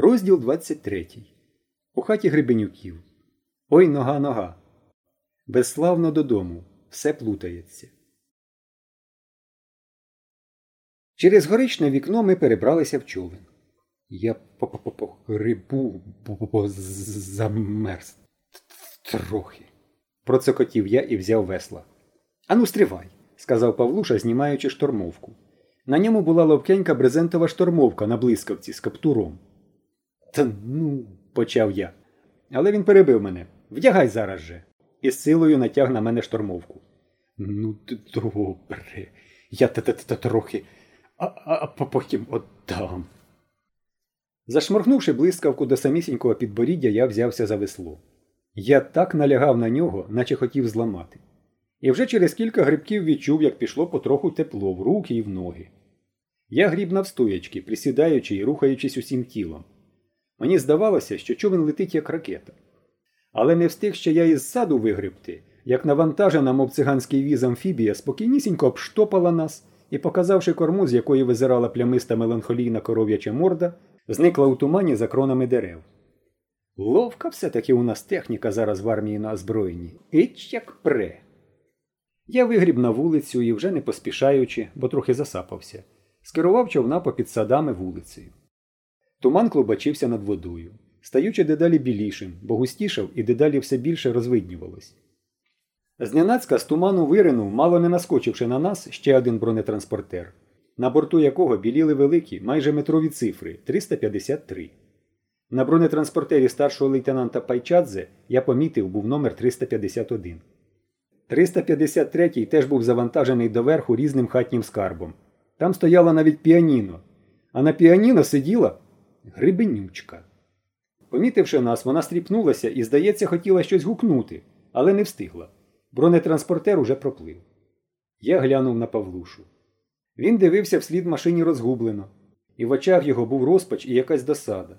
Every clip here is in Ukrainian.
Розділ 23. У хаті Гребенюків. Ой нога нога. Безславно додому. Все плутається. Через горичне вікно ми перебралися в човен. Я по грибу замерз. Трохи. Процокотів я і взяв весла. Ану, стривай, сказав Павлуша, знімаючи штормовку. На ньому була ловкенька брезентова штормовка на блискавці з каптуром. Та ну, почав я. Але він перебив мене. Вдягай зараз же. І з силою натяг на мене штормовку. Ну, добре, я та та та трохи, а, а потім отдам. Зашморгнувши блискавку до самісінького підборіддя, я взявся за весло. Я так налягав на нього, наче хотів зламати. І вже через кілька грибків відчув, як пішло потроху тепло в руки і в ноги. Я гріб навстоячки, присідаючи і рухаючись усім тілом. Мені здавалося, що човен летить як ракета. Але не встиг ще я із саду вигребти, як навантажена, мов циганський віз амфібія, спокійнісінько обштопала нас і, показавши корму, з якої визирала плямиста меланхолійна коров'яча морда, зникла у тумані за кронами дерев. Ловка все-таки у нас техніка зараз в армії на озброєнні. Іч як пре. Я вигріб на вулицю і, вже не поспішаючи, бо трохи засапався, скерував човна попід садами вулицею. Туман клубачився над водою, стаючи дедалі білішим, бо густішав і дедалі все більше розвиднювалось. Зненацька з туману виринув, мало не наскочивши на нас, ще один бронетранспортер, на борту якого біліли великі, майже метрові цифри 353. На бронетранспортері старшого лейтенанта Пайчадзе я помітив був номер 351. 353-й теж був завантажений доверху різним хатнім скарбом. Там стояла навіть піаніно, а на піаніно сиділа грибенючка. Помітивши нас, вона стріпнулася і, здається, хотіла щось гукнути, але не встигла. Бронетранспортер уже проплив. Я глянув на Павлушу. Він дивився вслід машині розгублено, і в очах його був розпач і якась досада.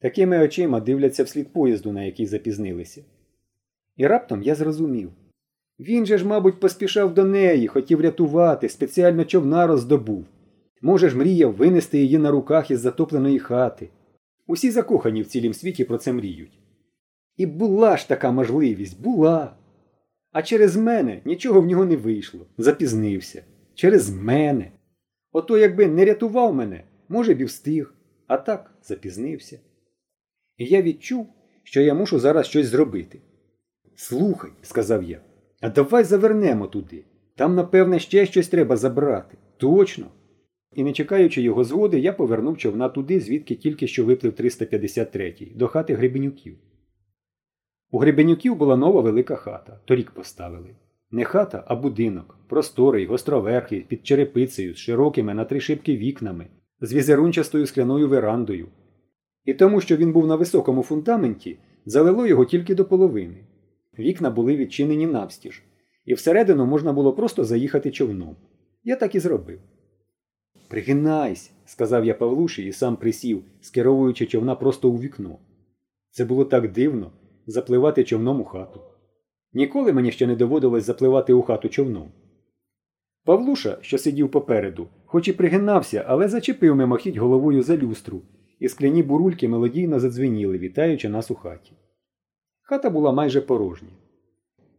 Такими очима дивляться вслід поїзду, на який запізнилися. І раптом я зрозумів. Він же ж, мабуть, поспішав до неї, хотів рятувати, спеціально човна роздобув. Може ж, мріяв винести її на руках із затопленої хати. Усі закохані в цілім світі про це мріють. І була ж така можливість, була. А через мене нічого в нього не вийшло, запізнився. Через мене. Ото якби не рятував мене, може б і встиг, а так запізнився. І я відчув, що я мушу зараз щось зробити. Слухай, сказав я, а давай завернемо туди. Там, напевне, ще щось треба забрати. Точно. І не чекаючи його згоди, я повернув човна туди, звідки тільки що виплив 353-й, до хати Гребенюків. У Гребенюків була нова велика хата, торік поставили. Не хата, а будинок, просторий, гостроверхий, під черепицею, з широкими на три шибки вікнами, з візерунчастою скляною верандою. І тому, що він був на високому фундаменті, залило його тільки до половини. Вікна були відчинені навстіж, і всередину можна було просто заїхати човном. Я так і зробив. Пригинайся, сказав я Павлуші і сам присів, скеровуючи човна просто у вікно. Це було так дивно запливати човном у хату. Ніколи мені ще не доводилось запливати у хату човном. Павлуша, що сидів попереду, хоч і пригинався, але зачепив мимохідь головою за люстру, і скляні бурульки мелодійно задзвеніли, вітаючи нас у хаті. Хата була майже порожня.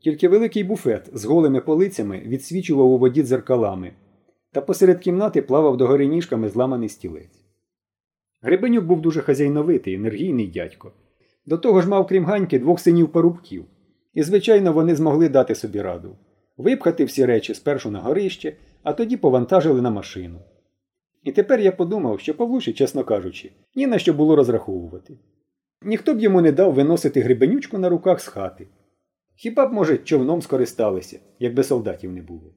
Тільки великий буфет з голими полицями відсвічував у воді дзеркалами, та посеред кімнати плавав догори ніжками зламаний стілець. Гребенюк був дуже хазяйновитий, енергійний дядько. До того ж мав крім ганьки двох синів парубків, і, звичайно, вони змогли дати собі раду випхати всі речі спершу на горище, а тоді повантажили на машину. І тепер я подумав, що Павлуші, чесно кажучи, ні на що було розраховувати. Ніхто б йому не дав виносити грибенючку на руках з хати. Хіба б, може, човном скористалися, якби солдатів не було.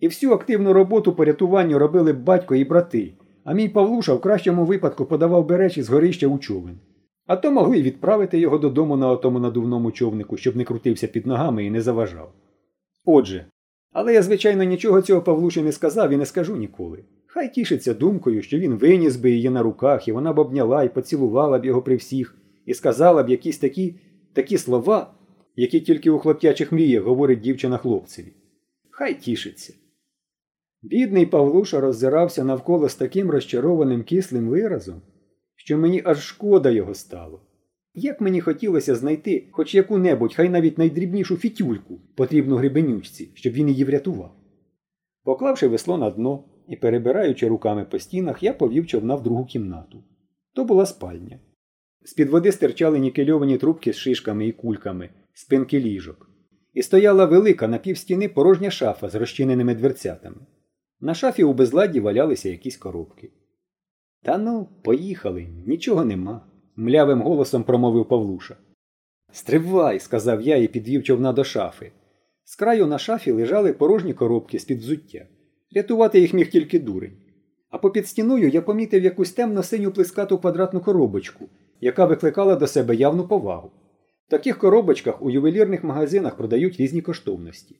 І всю активну роботу по рятуванню робили батько і брати, а мій Павлуша в кращому випадку подавав би речі з горища у човен. А то могли відправити його додому на отому надувному човнику, щоб не крутився під ногами і не заважав. Отже, але я, звичайно, нічого цього Павлуші не сказав і не скажу ніколи. Хай тішиться думкою, що він виніс би її на руках, і вона б обняла і поцілувала б його при всіх, і сказала б якісь такі такі слова, які тільки у хлоп'ячих мріях говорить дівчина хлопцеві. Хай тішиться. Бідний Павлуша роззирався навколо з таким розчарованим кислим виразом, що мені аж шкода його стало. Як мені хотілося знайти хоч яку-небудь, хай навіть найдрібнішу фітюльку, потрібну грибенючці, щоб він її врятував. Поклавши весло на дно і перебираючи руками по стінах, я повів човна в другу кімнату. То була спальня. З-під води стирчали нікельовані трубки з шишками і кульками, спинки ліжок. І стояла велика на півстіни порожня шафа з розчиненими дверцятами. На шафі у безладді валялися якісь коробки. Та ну, поїхали, нічого нема, млявим голосом промовив Павлуша. Стривай, сказав я і підвів човна до шафи. З краю на шафі лежали порожні коробки з-під взуття. Рятувати їх міг тільки дурень. А попід стіною я помітив якусь темно синю плескату квадратну коробочку, яка викликала до себе явну повагу. В таких коробочках у ювелірних магазинах продають різні коштовності.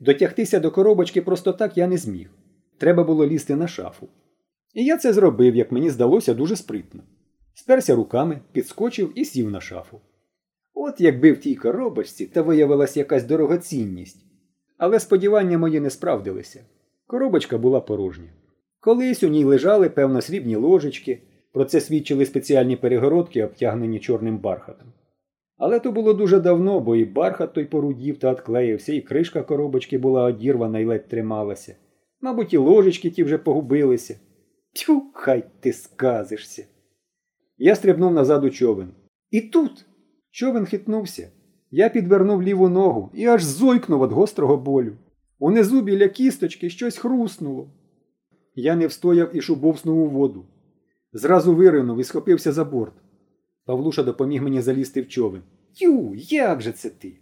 Дотягтися до коробочки просто так я не зміг. Треба було лізти на шафу. І я це зробив, як мені здалося, дуже спритно. Сперся руками, підскочив і сів на шафу. От якби в тій коробочці та виявилась якась дорогоцінність. Але сподівання мої не справдилися. Коробочка була порожня. Колись у ній лежали, певно, срібні ложечки, про це свідчили спеціальні перегородки, обтягнені чорним бархатом. Але то було дуже давно, бо і бархат той порудів та отклеївся, і кришка коробочки була одірвана і ледь трималася. Мабуть, і ложечки ті вже погубилися. Тю, хай ти сказишся. Я стрибнув назад у човен. І тут човен хитнувся. Я підвернув ліву ногу і аж зойкнув від гострого болю. Унизу біля кісточки щось хруснуло. Я не встояв і шубовснув у воду. Зразу виринув і схопився за борт. Павлуша допоміг мені залізти в човен. Ю, як же це ти?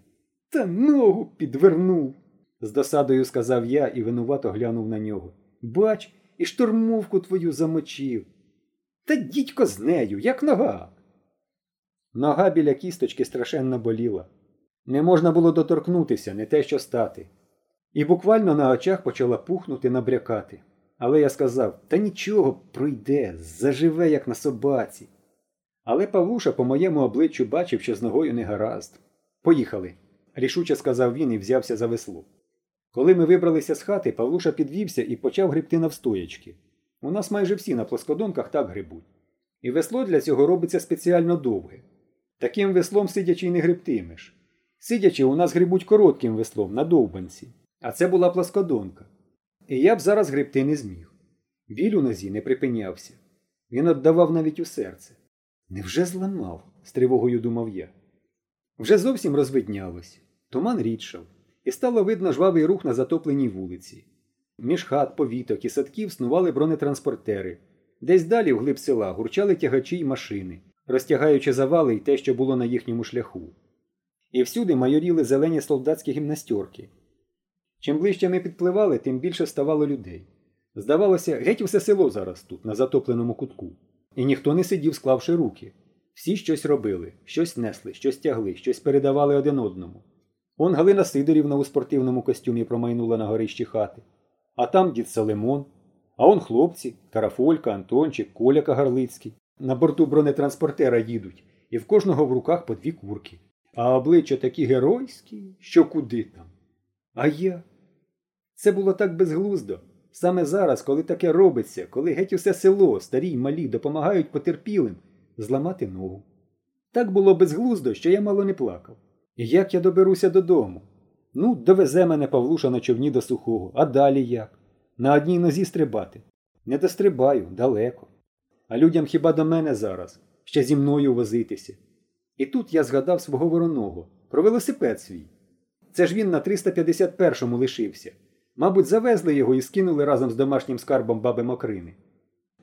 Та ногу підвернув, з досадою сказав я і винувато глянув на нього. Бач, і штурмовку твою замочив. Та дідько з нею, як нога. Нога біля кісточки страшенно боліла. Не можна було доторкнутися, не те що стати. І буквально на очах почала пухнути набрякати. Але я сказав та нічого, пройде, заживе, як на собаці. Але Павлуша по моєму обличчю бачив, що з ногою не гаразд. Поїхали, рішуче сказав він і взявся за весло. Коли ми вибралися з хати, Павлуша підвівся і почав гребти навстоячки. У нас майже всі на плоскодонках так грибуть. І весло для цього робиться спеціально довге. Таким веслом сидячи й не гребтимеш. Сидячи, у нас грибуть коротким веслом на довбанці, а це була плоскодонка. І я б зараз гребти не зміг. Біль у нозі не припинявся. Він віддавав навіть у серце. Невже зламав? з тривогою думав я. Вже зовсім розвиднялось. Туман рідшав, і стало видно жвавий рух на затопленій вулиці. Між хат, повіток і садків снували бронетранспортери. Десь далі, вглиб села, гурчали тягачі й машини, розтягаючи завали й те, що було на їхньому шляху. І всюди майоріли зелені солдатські гімнастерки. Чим ближче ми підпливали, тим більше ставало людей. Здавалося, геть усе село зараз тут, на затопленому кутку. І ніхто не сидів, склавши руки. Всі щось робили, щось несли, щось тягли, щось передавали один одному. Он Галина Сидорівна у спортивному костюмі промайнула на горищі хати. А там дід Салимон. А он хлопці, Карафолька, Антончик, Коля Кагарлицький. На борту бронетранспортера їдуть, і в кожного в руках по дві курки. А обличчя такі геройські, що куди там. А я? Це було так безглуздо. Саме зараз, коли таке робиться, коли геть усе село, старі й малі, допомагають потерпілим зламати ногу. Так було безглуздо, що я мало не плакав. І як я доберуся додому? Ну, довезе мене Павлуша на човні до сухого, а далі як? На одній нозі стрибати. Не дострибаю, далеко. А людям хіба до мене зараз, ще зі мною возитися. І тут я згадав свого вороного, про велосипед свій. Це ж він на 351-му лишився. Мабуть, завезли його і скинули разом з домашнім скарбом баби Мокрини.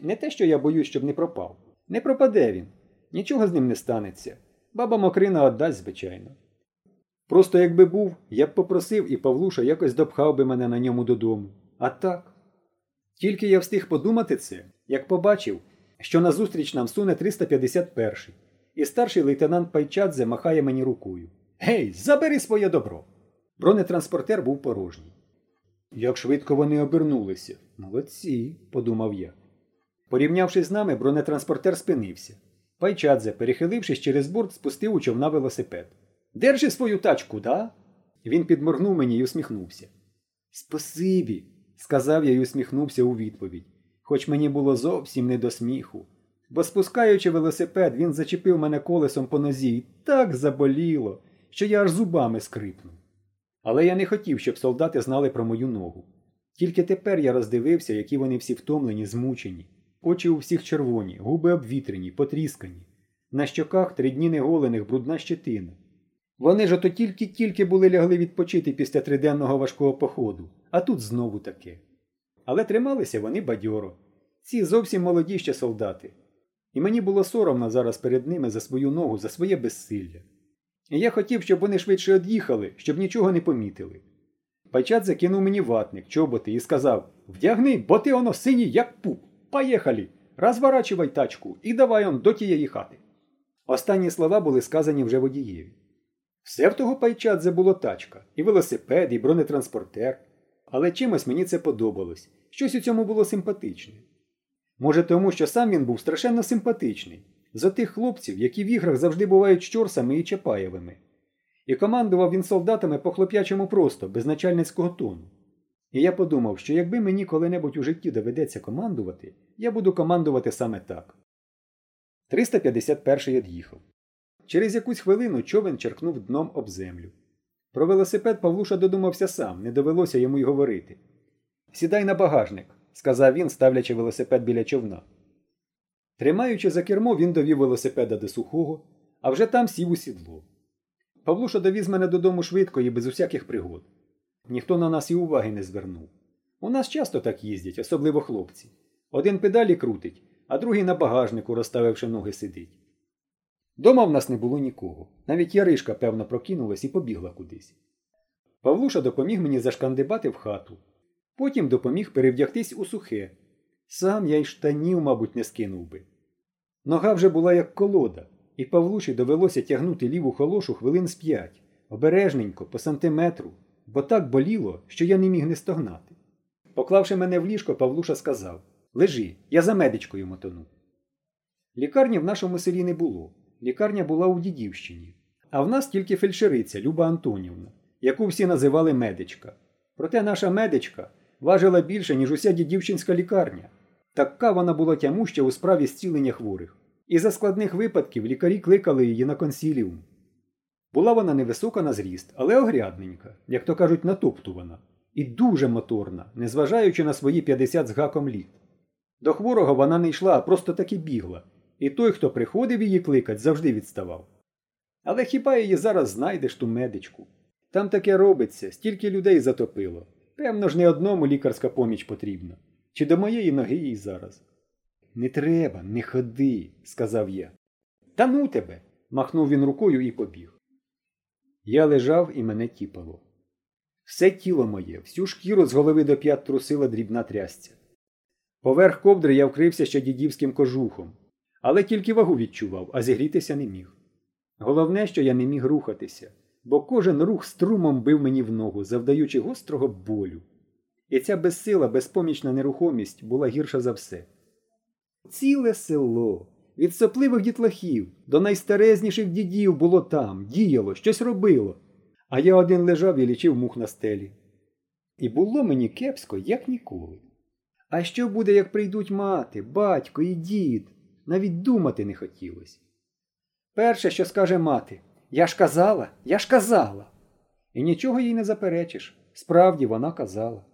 Не те, що я боюсь, щоб не пропав. Не пропаде він. Нічого з ним не станеться. Баба Мокрина віддасть, звичайно. Просто якби був, я б попросив і Павлуша якось допхав би мене на ньому додому. А так. Тільки я встиг подумати це, як побачив, що назустріч нам суне 351-й, і старший лейтенант Пайчадзе махає мені рукою. Гей, забери своє добро! Бронетранспортер був порожній. Як швидко вони обернулися. Молодці, подумав я. Порівнявши з нами, бронетранспортер спинився. Пайчадзе, перехилившись через борт, спустив у човна велосипед. Держи свою тачку, да? Він підморгнув мені і усміхнувся. Спасибі, сказав я і усміхнувся у відповідь, хоч мені було зовсім не до сміху. Бо спускаючи велосипед, він зачепив мене колесом по нозі і так заболіло, що я аж зубами скрипнув. Але я не хотів, щоб солдати знали про мою ногу. Тільки тепер я роздивився, які вони всі втомлені, змучені, очі у всіх червоні, губи обвітрені, потріскані. На щоках три дні неголених брудна щетина. Вони ж ото тільки-тільки були лягли відпочити після триденного важкого походу, а тут знову таке. Але трималися вони бадьоро. Ці зовсім молоді ще солдати. І мені було соромно зараз перед ними за свою ногу, за своє безсилля. І я хотів, щоб вони швидше од'їхали, щоб нічого не помітили. Пайчат закинув мені ватник, чоботи і сказав Вдягни, бо ти воно синій, як пуп. Поїхали! Розворачивай тачку і давай он до тієї хати. Останні слова були сказані вже водієві. Все в того пайчадзе було тачка, і велосипед, і бронетранспортер. Але чимось мені це подобалось, щось у цьому було симпатичне. Може, тому, що сам він був страшенно симпатичний, за тих хлопців, які в іграх завжди бувають чорсами і Чапаєвими. І командував він солдатами по хлоп'ячому просто, без начальницького тону. І я подумав, що якби мені коли-небудь у житті доведеться командувати, я буду командувати саме так. 351 од'їхав. Через якусь хвилину човен черкнув дном об землю. Про велосипед Павлуша додумався сам, не довелося йому й говорити. Сідай на багажник, сказав він, ставлячи велосипед біля човна. Тримаючи за кермо, він довів велосипеда до сухого, а вже там сів у сідло. Павлуша довіз мене додому швидко і без усяких пригод. Ніхто на нас і уваги не звернув. У нас часто так їздять, особливо хлопці. Один педалі крутить, а другий на багажнику, розставивши ноги, сидить. Дома в нас не було нікого. Навіть Яришка, певно, прокинулась і побігла кудись. Павлуша допоміг мені зашкандибати в хату. Потім допоміг перевдягтись у сухе. Сам я й штанів, мабуть, не скинув би. Нога вже була як колода, і Павлуші довелося тягнути ліву холошу хвилин з п'ять, обережненько, по сантиметру, бо так боліло, що я не міг не стогнати. Поклавши мене в ліжко, Павлуша сказав Лежи, я за медичкою мотону. Лікарні в нашому селі не було. Лікарня була у Дідівщині. А в нас тільки фельдшериця Люба Антонівна, яку всі називали медичка. Проте наша медичка важила більше, ніж уся дідівчинська лікарня. Така вона була тямуща у справі зцілення хворих. І за складних випадків лікарі кликали її на консіліум. Була вона невисока на зріст, але огрядненька, як то кажуть, натоптувана, і дуже моторна, незважаючи на свої 50 з гаком літ. До хворого вона не йшла, а просто таки бігла, і той, хто приходив її кликать, завжди відставав. Але хіба її зараз знайдеш ту медичку? Там таке робиться, стільки людей затопило. Певно ж, не одному лікарська поміч потрібна. Чи до моєї ноги їй зараз? Не треба, не ходи, сказав я. Та ну тебе. махнув він рукою і побіг. Я лежав і мене тіпало. Все тіло моє, всю шкіру з голови до п'ят трусила дрібна трясця. Поверх ковдри я вкрився ще дідівським кожухом, але тільки вагу відчував, а зігрітися не міг. Головне, що я не міг рухатися, бо кожен рух струмом бив мені в ногу, завдаючи гострого болю. І ця безсила, безпомічна нерухомість була гірша за все. Ціле село, від сопливих дітлахів до найстарезніших дідів було там, діяло, щось робило, а я один лежав і лічив мух на стелі. І було мені кепсько, як ніколи. А що буде, як прийдуть мати, батько і дід? Навіть думати не хотілося. Перше, що скаже мати, я ж казала, я ж казала. І нічого їй не заперечиш. Справді вона казала.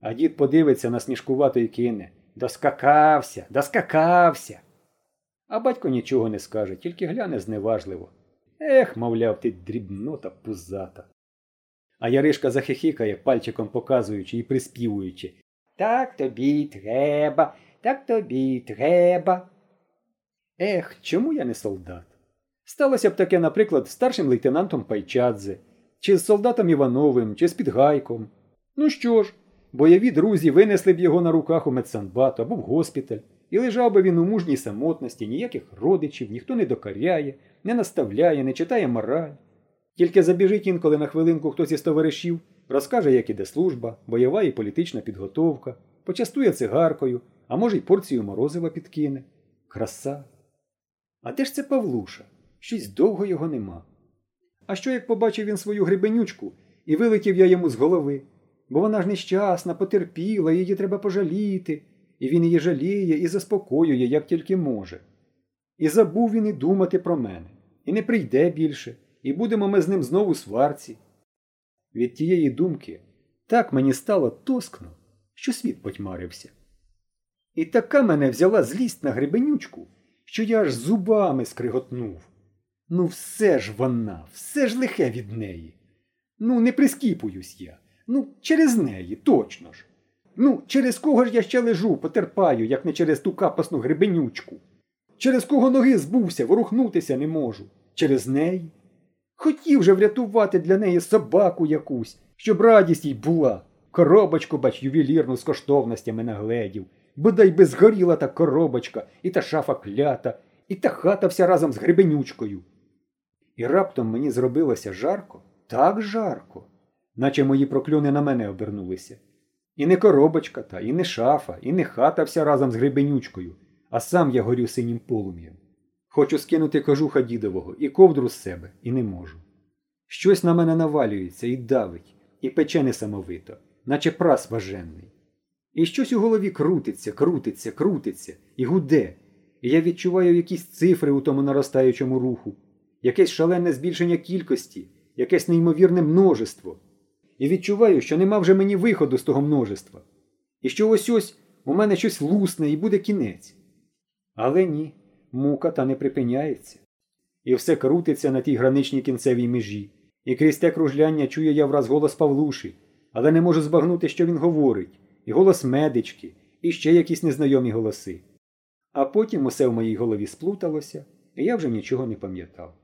А дід подивиться на сніжкувато і кине Доскакався, доскакався. А батько нічого не скаже, тільки гляне зневажливо. Ех, мовляв, ти дрібнота пузата. А Яришка захихикає, пальчиком показуючи і приспівуючи Так тобі й треба, так тобі й треба. Ех, чому я не солдат? Сталося б таке, наприклад, старшим лейтенантом Пайчадзе, чи з солдатом Івановим, чи з Підгайком. Ну що ж, бойові друзі винесли б його на руках у медсанбат або в госпіталь, і лежав би він у мужній самотності, ніяких родичів, ніхто не докаряє, не наставляє, не читає мораль. Тільки забіжить інколи на хвилинку хтось із товаришів, розкаже, як іде служба, бойова і політична підготовка, почастує цигаркою, а може й порцію морозива підкине. Краса. А де ж це Павлуша? Щось довго його нема. А що як побачив він свою грибенючку і вилетів я йому з голови? Бо вона ж нещасна, потерпіла, її треба пожаліти. і він її жаліє і заспокоює, як тільки може. І забув він і думати про мене, і не прийде більше, і будемо ми з ним знову сварці. Від тієї думки так мені стало тоскно, що світ потьмарився. І така мене взяла злість на гребенючку, що я аж зубами скриготнув. Ну, все ж вона, все ж лихе від неї. Ну, не прискіпуюсь я. Ну, через неї, точно ж. Ну, через кого ж я ще лежу, потерпаю, як не через ту капасну гребенючку. Через кого ноги збувся, ворухнутися не можу. Через неї. Хотів же врятувати для неї собаку якусь, щоб радість їй була. Коробочку, бач, ювелірну з коштовностями нагледів. Бодай би згоріла та коробочка, і та шафа клята, і та хата вся разом з гребенючкою. І раптом мені зробилося жарко, так жарко, наче мої прокльони на мене обернулися. І не коробочка та, і не шафа, і не хата вся разом з гребенючкою, а сам я горю синім полум'ям. Хочу скинути кожуха дідового і ковдру з себе, і не можу. Щось на мене навалюється і давить, і пече несамовито, наче прас важенний. І щось у голові крутиться, крутиться, крутиться, і гуде. І я відчуваю якісь цифри у тому наростаючому руху, якесь шалене збільшення кількості, якесь неймовірне множество. І відчуваю, що нема вже мені виходу з того множества. І що ось ось у мене щось лусне і буде кінець. Але ні, мука та не припиняється. І все крутиться на тій граничній кінцевій межі. І крізь те кружляння чую я враз голос Павлуші, але не можу збагнути, що він говорить, і голос медички, і ще якісь незнайомі голоси. А потім усе в моїй голові сплуталося, і я вже нічого не пам'ятав.